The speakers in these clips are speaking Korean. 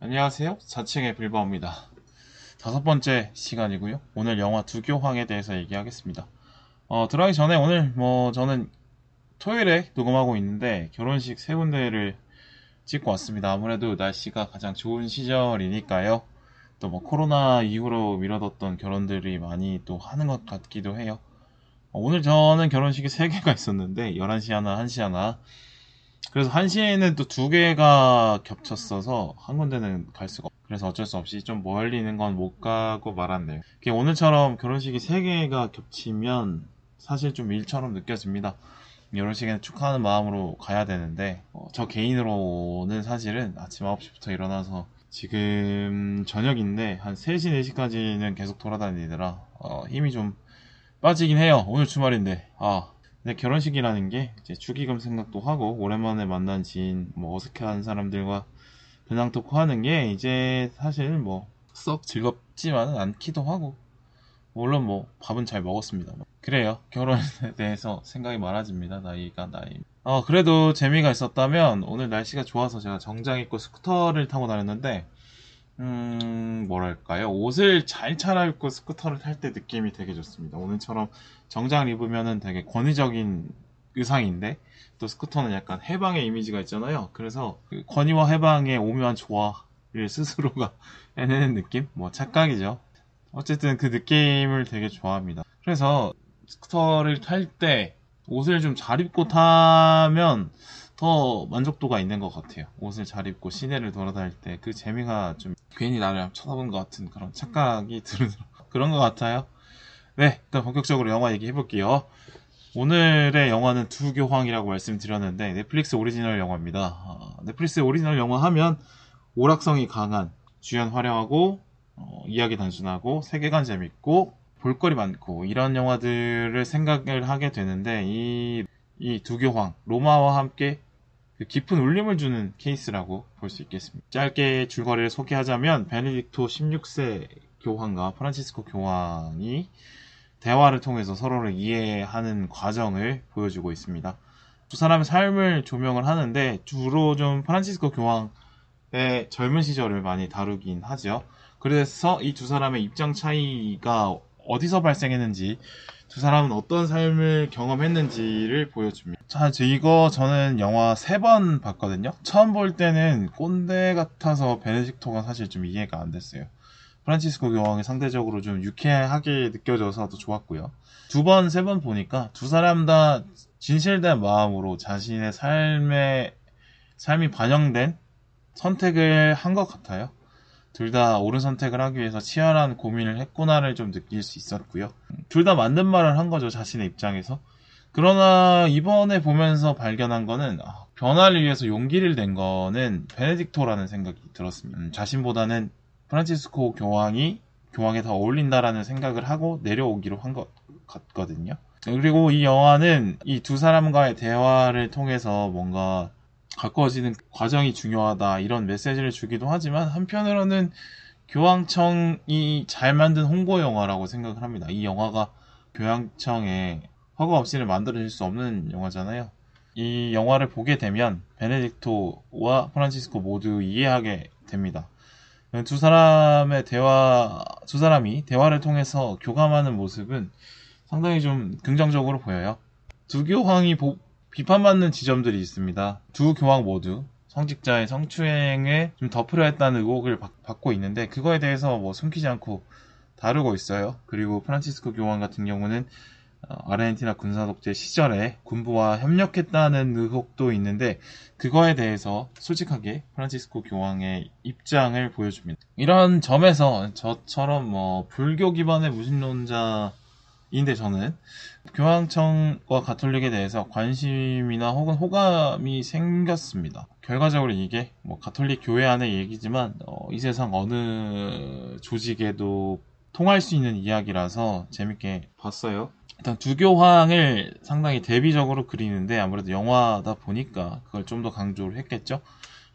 안녕하세요. 자칭의 빌바오입니다. 다섯 번째 시간이고요. 오늘 영화 두교황에 대해서 얘기하겠습니다. 어, 들어가기 전에 오늘 뭐 저는 토요일에 녹음하고 있는데 결혼식 세 군데를 찍고 왔습니다. 아무래도 날씨가 가장 좋은 시절이니까요. 또 뭐 코로나 이후로 미뤄뒀던 결혼들이 많이 또 하는 것 같기도 해요. 어, 오늘 저는 결혼식이 세 개가 있었는데 11시 하나, 1시 하나 그래서 1시에는 또두 개가 겹쳤어서 한 군데는 갈 수가 없 그래서 어쩔 수 없이 좀 멀리 있는 건 못 가고 말았네요. 오늘처럼 결혼식이 세 개가 겹치면 사실 좀 일처럼 느껴집니다. 결혼식에는 축하하는 마음으로 가야 되는데 어, 저 개인으로는 사실은 아침 9시부터 일어나서 지금 저녁인데 한 3시, 4시까지는 계속 돌아다니느라 어, 힘이 좀 빠지긴 해요. 오늘 주말인데 아 근데 결혼식이라는 게 이제 축의금 생각도 하고 오랜만에 만난 지인 뭐 어색한 사람들과 근황 talk하는 게 이제 사실 뭐 썩 즐겁지만은 않기도 하고 물론 뭐 밥은 잘 먹었습니다. 그래요. 결혼에 대해서 생각이 많아집니다. 나이가 나이. 어 그래도 재미가 있었다면 오늘 날씨가 좋아서 제가 정장 입고 스쿠터를 타고 다녔는데 음, 뭐랄까요. 옷을 잘 차려입고 스쿠터를 탈 때 느낌이 되게 좋습니다. 오늘처럼 정장을 입으면은 되게 권위적인 의상인데, 또 스쿠터는 약간 해방의 이미지가 있잖아요. 그래서 그 권위와 해방의 오묘한 조화를 스스로가 해내는 느낌? 뭐 착각이죠. 어쨌든 그 느낌을 되게 좋아합니다. 그래서 스쿠터를 탈 때 옷을 좀 잘 입고 타면 더 만족도가 있는 것 같아요. 옷을 잘 입고 시내를 돌아다닐 때 그 재미가 좀 괜히 나를 쳐다본 것 같은 그런 착각이 드는 그런 것 같아요. 네, 일단 본격적으로 영화 얘기해 볼게요. 오늘의 영화는 두교황이라고 말씀드렸는데 넷플릭스 오리지널 영화입니다. 어, 넷플릭스 오리지널 영화 하면 오락성이 강한 주연 화려하고 어, 이야기 단순하고 세계관 재밌고 볼거리 많고 이런 영화들을 생각을 하게 되는데 이, 이 두교황 로마와 함께 그 깊은 울림을 주는 케이스라고 볼 수 있겠습니다. 짧게 줄거리를 소개하자면 베네딕토 16세 교황과 프란치스코 교황이 대화를 통해서 서로를 이해하는 과정을 보여주고 있습니다. 두 사람의 삶을 조명을 하는데 주로 좀 프란치스코 교황의 젊은 시절을 많이 다루긴 하죠. 그래서 이 두 사람의 입장 차이가 어디서 발생했는지 두 사람은 어떤 삶을 경험했는지를 보여줍니다. 자, 이거 저는 영화 세 번 봤거든요. 처음 볼 때는 꼰대 같아서 베네딕토가 사실 좀 이해가 안 됐어요. 프란치스코 교황이 상대적으로 좀 유쾌하게 느껴져서 더 좋았고요. 두 번, 세 번 보니까 두 사람 다 진실된 마음으로 자신의 삶에, 삶이 반영된 선택을 한 것 같아요. 둘 다 옳은 선택을 하기 위해서 치열한 고민을 했구나를 좀 느낄 수 있었고요. 둘 다 맞는 말을 한 거죠, 자신의 입장에서. 그러나 이번에 보면서 발견한 거는 아, 변화를 위해서 용기를 낸 거는 베네딕토라는 생각이 들었습니다. 음, 자신보다는 프란치스코 교황이 교황에 더 어울린다라는 생각을 하고 내려오기로 한 것 같거든요. 그리고 이 영화는 이 두 사람과의 대화를 통해서 뭔가 가까워지는 과정이 중요하다 이런 메시지를 주기도 하지만 한편으로는 교황청이 잘 만든 홍보 영화라고 생각을 합니다. 이 영화가 교황청에 허가 없이는 만들어질 수 없는 영화잖아요. 이 영화를 보게 되면 베네딕토와 프란치스코 모두 이해하게 됩니다. 두 사람의 대화, 두 사람이 대화를 통해서 교감하는 모습은 상당히 좀 긍정적으로 보여요. 두 교황이 보, 비판받는 지점들이 있습니다. 두 교황 모두 성직자의 성추행에 좀 덮으려 했다는 의혹을 받, 고 있는데 그거에 대해서 뭐 숨기지 않고 다루고 있어요. 그리고 프란치스코 교황 같은 경우는 어, 아르헨티나 군사 독재 시절에 군부와 협력했다는 의혹도 있는데 그거에 대해서 솔직하게 프란치스코 교황의 입장을 보여줍니다. 이런 점에서 저처럼 뭐 불교 기반의 무신론자 인데 저는 교황청과 가톨릭에 대해서 관심이나 혹은 호감이 생겼습니다. 결과적으로 이게 뭐 가톨릭 교회 안의 얘기지만 어, 이 세상 어느 조직에도 통할 수 있는 이야기라서 재밌게 봤어요. 일단 두 교황을 상당히 대비적으로 그리는데 아무래도 영화다 보니까 그걸 좀 더 강조를 했겠죠.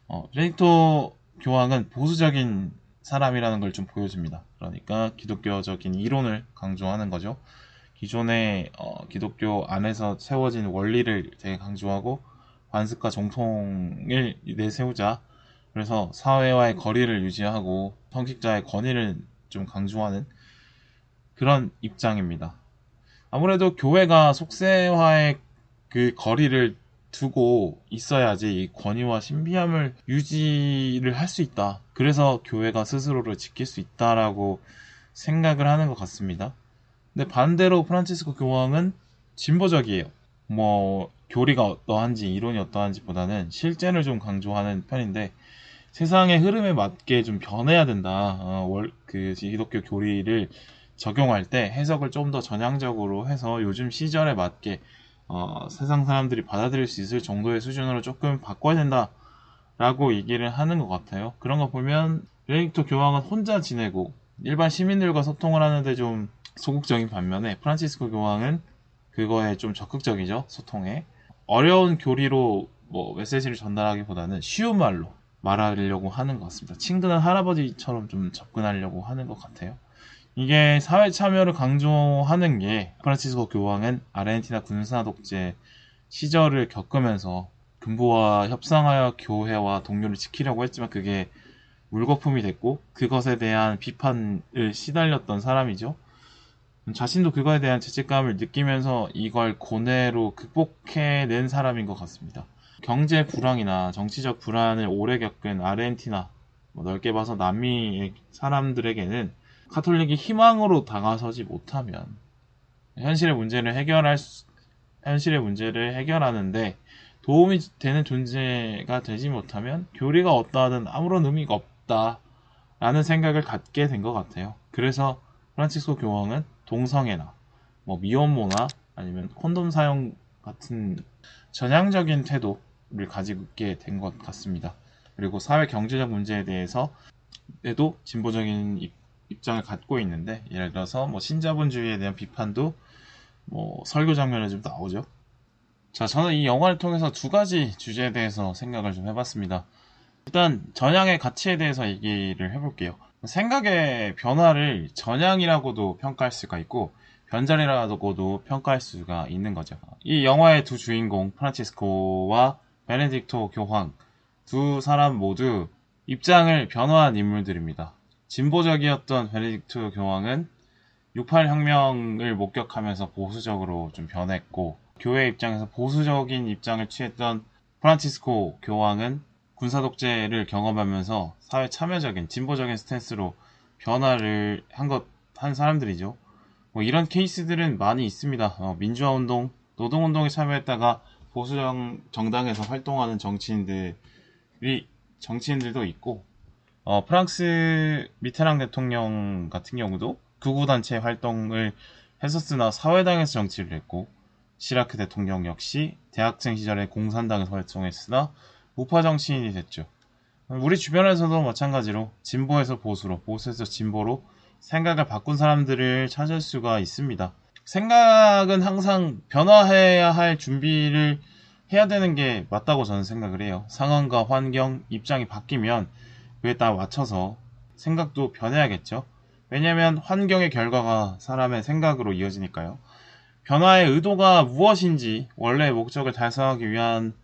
어, 베네토 교황은 보수적인 사람이라는 걸 좀 보여줍니다. 그러니까 기독교적인 이론을 강조하는 거죠. 기존의 어, 기독교 안에서 세워진 원리를 되게 강조하고 관습과 정통을 내세우자. 그래서 사회와의 거리를 유지하고 성직자의 권위를 좀 강조하는 그런 입장입니다. 아무래도 교회가 속세와의 그 거리를 두고 있어야지 이 권위와 신비함을 유지를 할 수 있다. 그래서 교회가 스스로를 지킬 수 있다라고 생각을 하는 것 같습니다. 근데 반대로 프란치스코 교황은 진보적이에요. 뭐 교리가 어떠한지 이론이 어떠한지 보다는 실제를 좀 강조하는 편인데 세상의 흐름에 맞게 좀 변해야 된다. 어, 월, 그 기독교 교리를 적용할 때 해석을 좀 더 전향적으로 해서 요즘 시절에 맞게 어, 세상 사람들이 받아들일 수 있을 정도의 수준으로 조금 바꿔야 된다 라고 얘기를 하는 것 같아요. 그런 거 보면 베네딕토 교황은 혼자 지내고 일반 시민들과 소통을 하는데 좀 소극적인 반면에 프란치스코 교황은 그거에 좀 적극적이죠 소통에 어려운 교리로 뭐 메시지를 전달하기보다는 쉬운 말로 말하려고 하는 것 같습니다. 친근한 할아버지처럼 좀 접근하려고 하는 것 같아요. 이게 사회 참여를 강조하는 게 프란치스코 교황은 아르헨티나 군사 독재 시절을 겪으면서 군부와 협상하여 교회와 동료를 지키려고 했지만 그게 물거품이 됐고 그것에 대한 비판을 시달렸던 사람이죠. 자신도 그거에 대한 죄책감을 느끼면서 이걸 고뇌로 극복해낸 사람인 것 같습니다. 경제 불황이나 정치적 불안을 오래 겪은 아르헨티나, 뭐 넓게 봐서 남미 사람들에게는 카톨릭이 희망으로 다가서지 못하면 현실의 문제를 해결할 수, 현실의 문제를 해결하는데 도움이 되는 존재가 되지 못하면 교리가 어떠하든 아무런 의미가 없다라는 생각을 갖게 된 것 같아요. 그래서 프란치스코 교황은 동성애나 뭐 미혼모나 아니면 콘돔 사용 같은 전향적인 태도를 가지게 된 것 같습니다. 그리고 사회 경제적 문제에 대해서 에도 진보적인 입 장을 갖고 있는데 예를 들어서 뭐 신자본주의에 대한 비판도 뭐 설교 장면에 좀 나오죠. 자, 저는 이 영화를 통해서 두 가지 주제에 대해서 생각을 좀 해봤습니다. 일단 전향의 가치에 대해서 얘기를 해볼게요. 생각의 변화를 전향이라고도 평가할 수가 있고 변절이라고도 평가할 수가 있는 거죠. 이 영화의 두 주인공 프란치스코와 베네딕토 교황 두 사람 모두 입장을 변화한 인물들입니다. 진보적이었던 베네딕트 교황은 68 혁명을 목격하면서 보수적으로 좀 변했고 교회 입장에서 보수적인 입장을 취했던 프란치스코 교황은 군사 독재를 경험하면서 사회 참여적인 진보적인 스탠스로 변화를 한 것 한 사람들이죠. 뭐 이런 케이스들은 많이 있습니다. 어, 민주화 운동, 노동 운동에 참여했다가 보수 정당에서 활동하는 정치인들이 정치인들도 있고 어, 프랑스 미테랑 대통령 같은 경우도 극우단체 활동을 했었으나 사회당에서 정치를 했고 시라크 대통령 역시 대학생 시절에 공산당에서 활동했으나 우파 정치인이 됐죠. 우리 주변에서도 마찬가지로 진보에서 보수로, 보수에서 진보로 생각을 바꾼 사람들을 찾을 수가 있습니다. 생각은 항상 변화해야 할 준비를 해야 되는 게 맞다고 저는 생각을 해요. 상황과 환경, 입장이 바뀌면 그에 따라 맞춰서 생각도 변해야겠죠. 왜냐하면 환경의 결과가 사람의 생각으로 이어지니까요. 변화의 의도가 무엇인지 원래의 목적을 달성하기 위한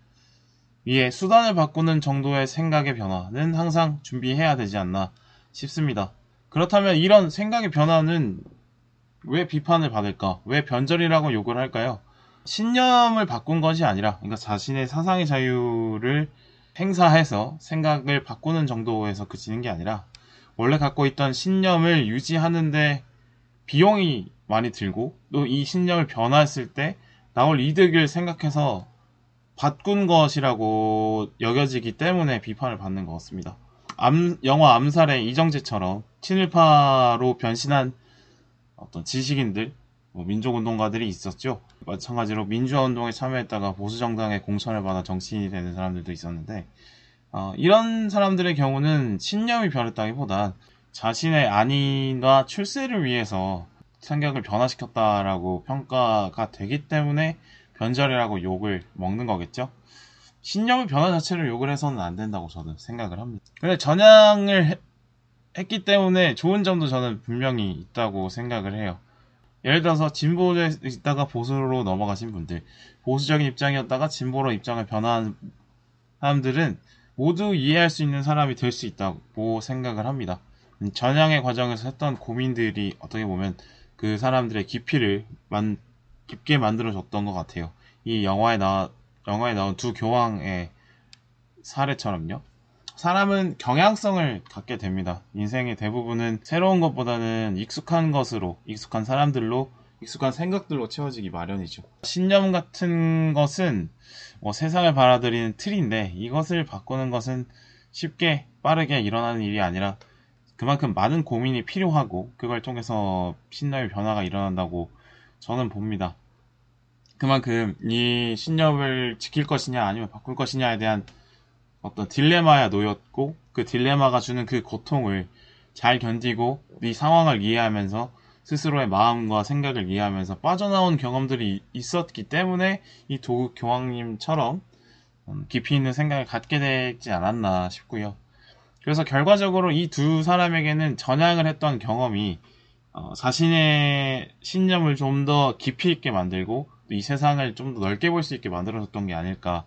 위해 수단을 바꾸는 정도의 생각의 변화는 항상 준비해야 되지 않나 싶습니다. 그렇다면 이런 생각의 변화는 왜 비판을 받을까? 왜 변절이라고 욕을 할까요? 신념을 바꾼 것이 아니라, 그러니까 자신의 사상의 자유를 행사해서 생각을 바꾸는 정도에서 그치는 게 아니라 원래 갖고 있던 신념을 유지하는데 비용이 많이 들고 또 이 신념을 변화했을 때 나올 이득을 생각해서 바꾼 것이라고 여겨지기 때문에 비판을 받는 것 같습니다. 암, 영화 암살의 이정재처럼 친일파로 변신한 어떤 지식인들, 뭐 민족운동가들이 있었죠. 마찬가지로 민주화 운동에 참여했다가 보수 정당의 공천을 받아 정치인이 되는 사람들도 있었는데 어, 이런 사람들의 경우는 신념이 변했다기보단 자신의 안위와 출세를 위해서 생각을 변화시켰다라고 평가가 되기 때문에 변절이라고 욕을 먹는 거겠죠. 신념의 변화 자체를 욕을 해서는 안 된다고 저는 생각을 합니다. 근데 전향을 해, 했기 때문에 좋은 점도 저는 분명히 있다고 생각을 해요. 예를 들어서 진보에 있다가 보수로 넘어가신 분들, 보수적인 입장이었다가 진보로 입장을 변화한 사람들은 모두 이해할 수 있는 사람이 될 수 있다고 생각을 합니다. 음, 전향의 과정에서 했던 고민들이 어떻게 보면 그 사람들의 깊이를 만, 깊게 만들어줬던 것 같아요. 이 영화에 나 영화에 나온 두 교황의 사례처럼요. 사람은 경향성을 갖게 됩니다. 인생의 대부분은 새로운 것보다는 익숙한 것으로, 익숙한 사람들로, 익숙한 생각들로 채워지기 마련이죠. 신념 같은 것은 뭐 세상을 받아들이는 틀인데 이것을 바꾸는 것은 쉽게 빠르게 일어나는 일이 아니라 그만큼 많은 고민이 필요하고 그걸 통해서 신념의 변화가 일어난다고 저는 봅니다. 그만큼 이 신념을 지킬 것이냐 아니면 바꿀 것이냐에 대한 어떤 딜레마에 놓였고 그 딜레마가 주는 그 고통을 잘 견디고 이 상황을 이해하면서 스스로의 마음과 생각을 이해하면서 빠져나온 경험들이 있었기 때문에 이 도국 교황님처럼 음, 깊이 있는 생각을 갖게 되지 않았나 싶고요. 그래서 결과적으로 이 두 사람에게는 전향을 했던 경험이 어, 자신의 신념을 좀 더 깊이 있게 만들고 이 세상을 좀 더 넓게 볼 수 있게 만들어줬던 게 아닐까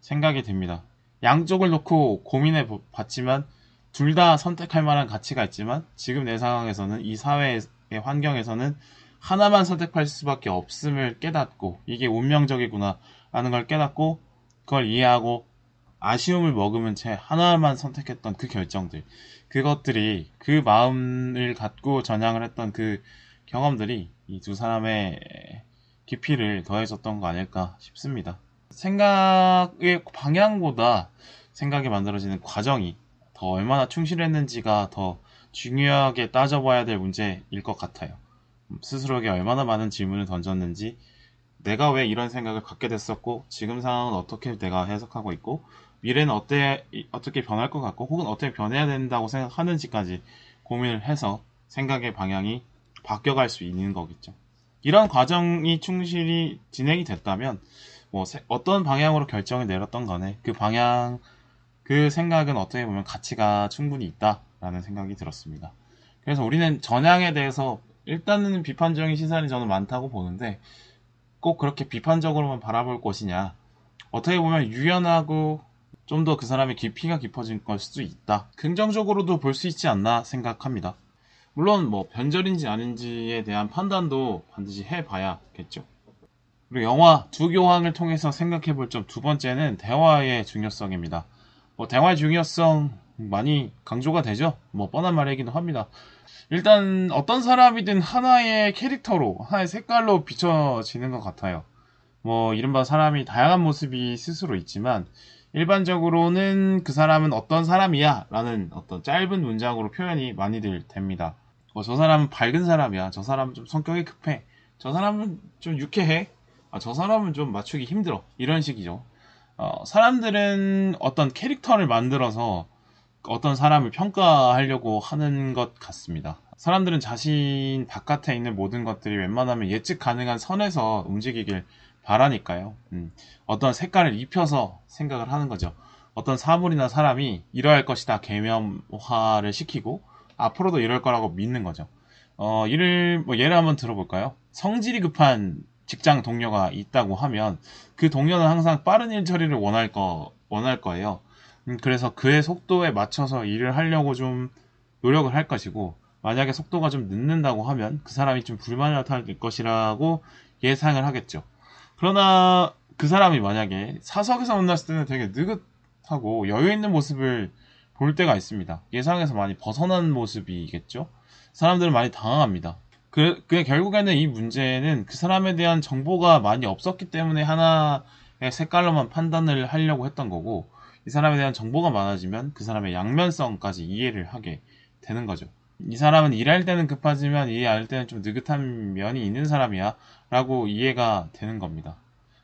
생각이 됩니다. 양쪽을 놓고 고민해 봤지만 둘 다 선택할 만한 가치가 있지만 지금 내 상황에서는 이 사회의 환경에서는 하나만 선택할 수밖에 없음을 깨닫고 이게 운명적이구나 하는 걸 깨닫고 그걸 이해하고 아쉬움을 머금은 채 하나만 선택했던 그 결정들 그것들이 그 마음을 갖고 전향을 했던 그 경험들이 이 두 사람의 깊이를 더해줬던 거 아닐까 싶습니다. 생각의 방향보다 생각이 만들어지는 과정이 더 얼마나 충실했는지가 더 중요하게 따져봐야 될 문제일 것 같아요. 스스로에게 얼마나 많은 질문을 던졌는지, 내가 왜 이런 생각을 갖게 됐었고, 지금 상황은 어떻게 내가 해석하고 있고, 미래는 어때, 어떻게 변할 것 같고, 혹은 어떻게 변해야 된다고 생각하는지까지 고민을 해서 생각의 방향이 바뀌어갈 수 있는 거겠죠. 이런 과정이 충실히 진행이 됐다면, 뭐, 어떤 방향으로 결정을 내렸던 간에 그 방향, 그 생각은 어떻게 보면 가치가 충분히 있다라는 생각이 들었습니다. 그래서 우리는 전향에 대해서 일단은 비판적인 시선이 저는 많다고 보는데 꼭 그렇게 비판적으로만 바라볼 것이냐. 어떻게 보면 유연하고 좀 더 그 사람의 깊이가 깊어진 걸 수도 있다. 긍정적으로도 볼 수 있지 않나 생각합니다. 물론 뭐 변절인지 아닌지에 대한 판단도 반드시 해봐야겠죠. 그리고 영화 두 교황을 통해서 생각해 볼 점 두 번째는 대화의 중요성입니다. 뭐 대화의 중요성 많이 강조가 되죠. 뭐 뻔한 말이기도 합니다. 일단 어떤 사람이든 하나의 캐릭터로 하나의 색깔로 비춰지는 것 같아요. 뭐 이른바 사람이 다양한 모습이 스스로 있지만 일반적으로는 그 사람은 어떤 사람이야 라는 어떤 짧은 문장으로 표현이 많이들 됩니다. 뭐 저 사람은 밝은 사람이야. 저 사람은 좀 성격이 급해. 저 사람은 좀 유쾌해. 아, 저 사람은 좀 맞추기 힘들어. 이런 식이죠. 어, 사람들은 어떤 캐릭터를 만들어서 어떤 사람을 평가하려고 하는 것 같습니다. 사람들은 자신 바깥에 있는 모든 것들이 웬만하면 예측 가능한 선에서 움직이길 바라니까요. 음, 어떤 색깔을 입혀서 생각을 하는 거죠. 어떤 사물이나 사람이 이러할 것이다 개념화를 시키고 앞으로도 이럴 거라고 믿는 거죠. 어, 이를 뭐 예를 한번 들어볼까요? 성질이 급한 직장 동료가 있다고 하면 그 동료는 항상 빠른 일 처리를 원할 거 원할 거예요. 음, 그래서 그의 속도에 맞춰서 일을 하려고 좀 노력을 할 것이고 만약에 속도가 좀 늦는다고 하면 그 사람이 좀 불만을 나타낼 것이라고 예상을 하겠죠. 그러나 그 사람이 만약에 사석에서 만났을 때는 되게 느긋하고 여유 있는 모습을 볼 때가 있습니다. 예상에서 많이 벗어난 모습이겠죠. 사람들은 많이 당황합니다. 그, 그 결국에는 이 문제는 그 사람에 대한 정보가 많이 없었기 때문에 하나의 색깔로만 판단을 하려고 했던 거고 이 사람에 대한 정보가 많아지면 그 사람의 양면성까지 이해를 하게 되는 거죠. 이 사람은 일할 때는 급하지만 일할 때는 좀 느긋한 면이 있는 사람이야 라고 이해가 되는 겁니다.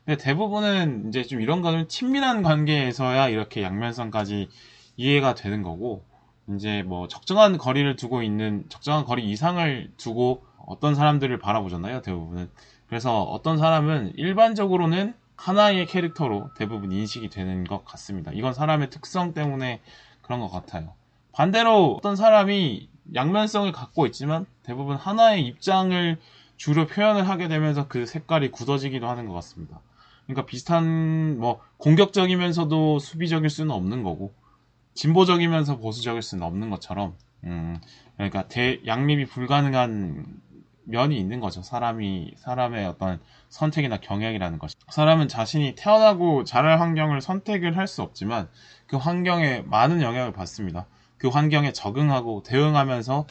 근데 대부분은 이제 좀 이런 거는 친밀한 관계에서야 이렇게 양면성까지 이해가 되는 거고 이제 뭐 적정한 거리를 두고 있는 적정한 거리 이상을 두고 어떤 사람들을 바라보잖아요, 대부분은. 그래서 어떤 사람은 일반적으로는 하나의 캐릭터로 대부분 인식이 되는 것 같습니다. 이건 사람의 특성 때문에 그런 것 같아요. 반대로 어떤 사람이 양면성을 갖고 있지만 대부분 하나의 입장을 주로 표현을 하게 되면서 그 색깔이 굳어지기도 하는 것 같습니다. 그러니까 비슷한 뭐 공격적이면서도 수비적일 수는 없는 거고 진보적이면서 보수적일 수는 없는 것처럼 음, 그러니까 대, 양립이 불가능한 면이 있는 거죠. 사람이 사람의 어떤 선택이나 경향이라는 것이. 사람은 자신이 태어나고 자랄 환경을 선택을 할 수 없지만 그 환경에 많은 영향을 받습니다. 그 환경에 적응하고 대응하면서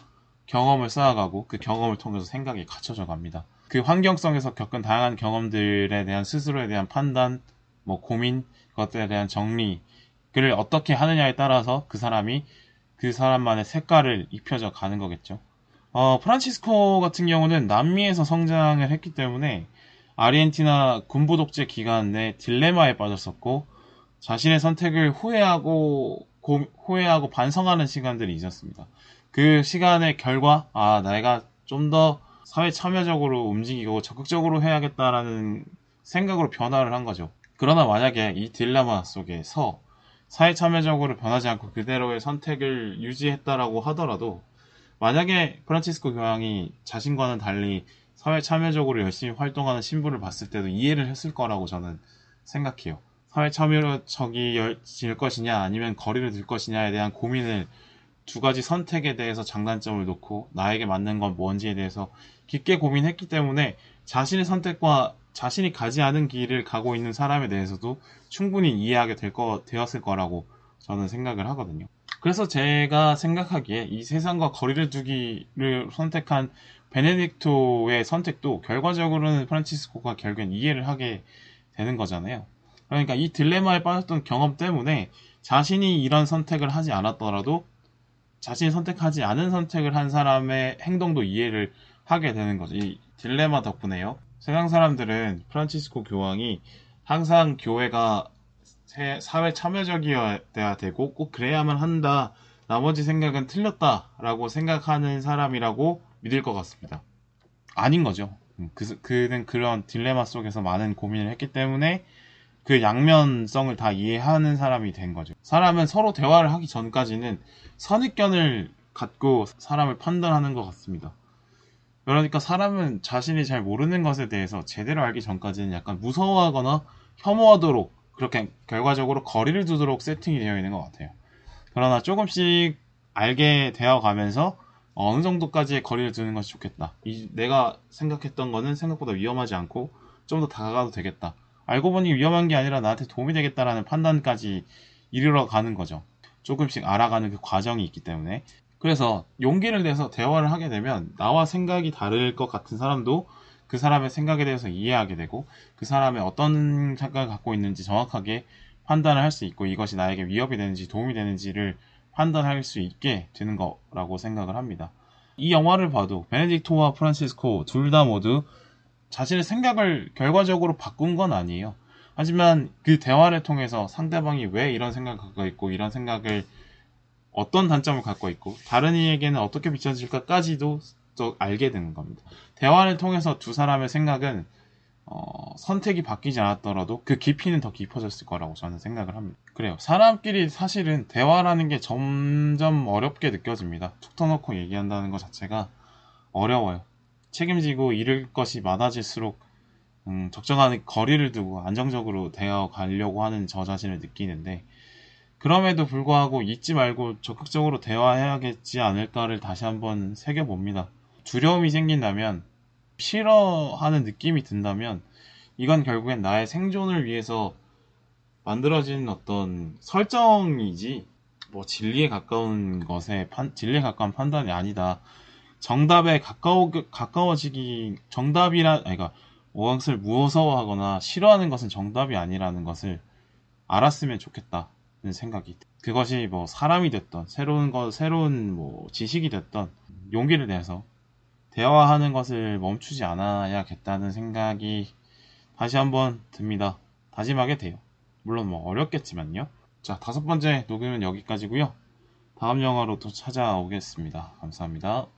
경험을 쌓아가고 그 경험을 통해서 생각이 갖춰져 갑니다. 그 환경성에서 겪은 다양한 경험들에 대한 스스로에 대한 판단, 뭐 고민, 그것들에 대한 정리, 그를 어떻게 하느냐에 따라서 그 사람이 그 사람만의 색깔을 입혀져 가는 거겠죠. 어, 프란치스코 같은 경우는 남미에서 성장을 했기 때문에 아르헨티나 군부 독재 기간 내 딜레마에 빠졌었고 자신의 선택을 후회하고 고, 후회하고 반성하는 시간들이 있었습니다. 그 시간의 결과 아 내가 좀 더 사회 참여적으로 움직이고 적극적으로 해야겠다라는 생각으로 변화를 한 거죠. 그러나 만약에 이 딜레마 속에서 사회 참여적으로 변하지 않고 그대로의 선택을 유지했다라고 하더라도 만약에 프란치스코 교황이 자신과는 달리 사회 참여적으로 열심히 활동하는 신부를 봤을 때도 이해를 했을 거라고 저는 생각해요. 사회 참여적이 질 것이냐 아니면 거리를 둘 것이냐에 대한 고민을 두 가지 선택에 대해서 장단점을 놓고 나에게 맞는 건 뭔지에 대해서 깊게 고민했기 때문에 자신의 선택과 자신이 가지 않은 길을 가고 있는 사람에 대해서도 충분히 이해하게 될 거, 되었을 거라고 저는 생각을 하거든요. 그래서 제가 생각하기에 이 세상과 거리를 두기를 선택한 베네딕토의 선택도 결과적으로는 프란치스코가 결국엔 이해를 하게 되는 거잖아요. 그러니까 이 딜레마에 빠졌던 경험 때문에 자신이 이런 선택을 하지 않았더라도 자신이 선택하지 않은 선택을 한 사람의 행동도 이해를 하게 되는 거죠. 이 딜레마 덕분에요. 세상 사람들은 프란치스코 교황이 항상 교회가 사회 참여적이어야 되고 꼭 그래야만 한다. 나머지 생각은 틀렸다라고 생각하는 사람이라고 믿을 것 같습니다. 아닌 거죠. 음, 그, 그는 그런 딜레마 속에서 많은 고민을 했기 때문에 그 양면성을 다 이해하는 사람이 된 거죠. 사람은 서로 대화를 하기 전까지는 선입견을 갖고 사람을 판단하는 것 같습니다. 그러니까 사람은 자신이 잘 모르는 것에 대해서 제대로 알기 전까지는 약간 무서워하거나 혐오하도록 그렇게 결과적으로 거리를 두도록 세팅이 되어 있는 것 같아요. 그러나 조금씩 알게 되어 가면서 어느 정도까지의 거리를 두는 것이 좋겠다. 이, 내가 생각했던 거는 생각보다 위험하지 않고 좀 더 다가가도 되겠다. 알고 보니 위험한 게 아니라 나한테 도움이 되겠다라는 판단까지 이르러 가는 거죠. 조금씩 알아가는 그 과정이 있기 때문에. 그래서 용기를 내서 대화를 하게 되면 나와 생각이 다를 것 같은 사람도 그 사람의 생각에 대해서 이해하게 되고 그 사람의 어떤 생각을 갖고 있는지 정확하게 판단을 할 수 있고 이것이 나에게 위협이 되는지 도움이 되는지를 판단할 수 있게 되는 거라고 생각을 합니다. 이 영화를 봐도 베네딕토와 프란시스코 둘 다 모두 자신의 생각을 결과적으로 바꾼 건 아니에요. 하지만 그 대화를 통해서 상대방이 왜 이런 생각을 갖고 있고 이런 생각을 어떤 단점을 갖고 있고 다른 이에게는 어떻게 비춰질까까지도 또 알게 되는 겁니다. 대화를 통해서 두 사람의 생각은 어, 선택이 바뀌지 않았더라도 그 깊이는 더 깊어졌을 거라고 저는 생각을 합니다. 그래요. 사람끼리 사실은 대화라는 게 점점 어렵게 느껴집니다. 툭 터놓고 얘기한다는 것 자체가 어려워요. 책임지고 잃을 것이 많아질수록 음, 적정한 거리를 두고 안정적으로 되어 가려고 하는 저 자신을 느끼는데 그럼에도 불구하고 잊지 말고 적극적으로 대화해야겠지 않을까를 다시 한번 새겨봅니다. 두려움이 생긴다면 싫어하는 느낌이 든다면 이건 결국엔 나의 생존을 위해서 만들어진 어떤 설정이지 뭐 진리에 가까운 것에 판, 진리에 가까운 판단이 아니다. 정답에 가까워 가까워지기 정답이라 아니 그러니까 무엇을 무서워하거나 싫어하는 것은 정답이 아니라는 것을 알았으면 좋겠다는 생각이 그것이 뭐 사람이 됐던 새로운 것 새로운 뭐 지식이 됐던 용기를 내서 대화하는 것을 멈추지 않아야겠다는 생각이 다시 한번 듭니다. 다짐하게 돼요. 물론 뭐 어렵겠지만요. 자, 다섯 번째 녹음은 여기까지고요. 다음 영화로 또 찾아오겠습니다. 감사합니다.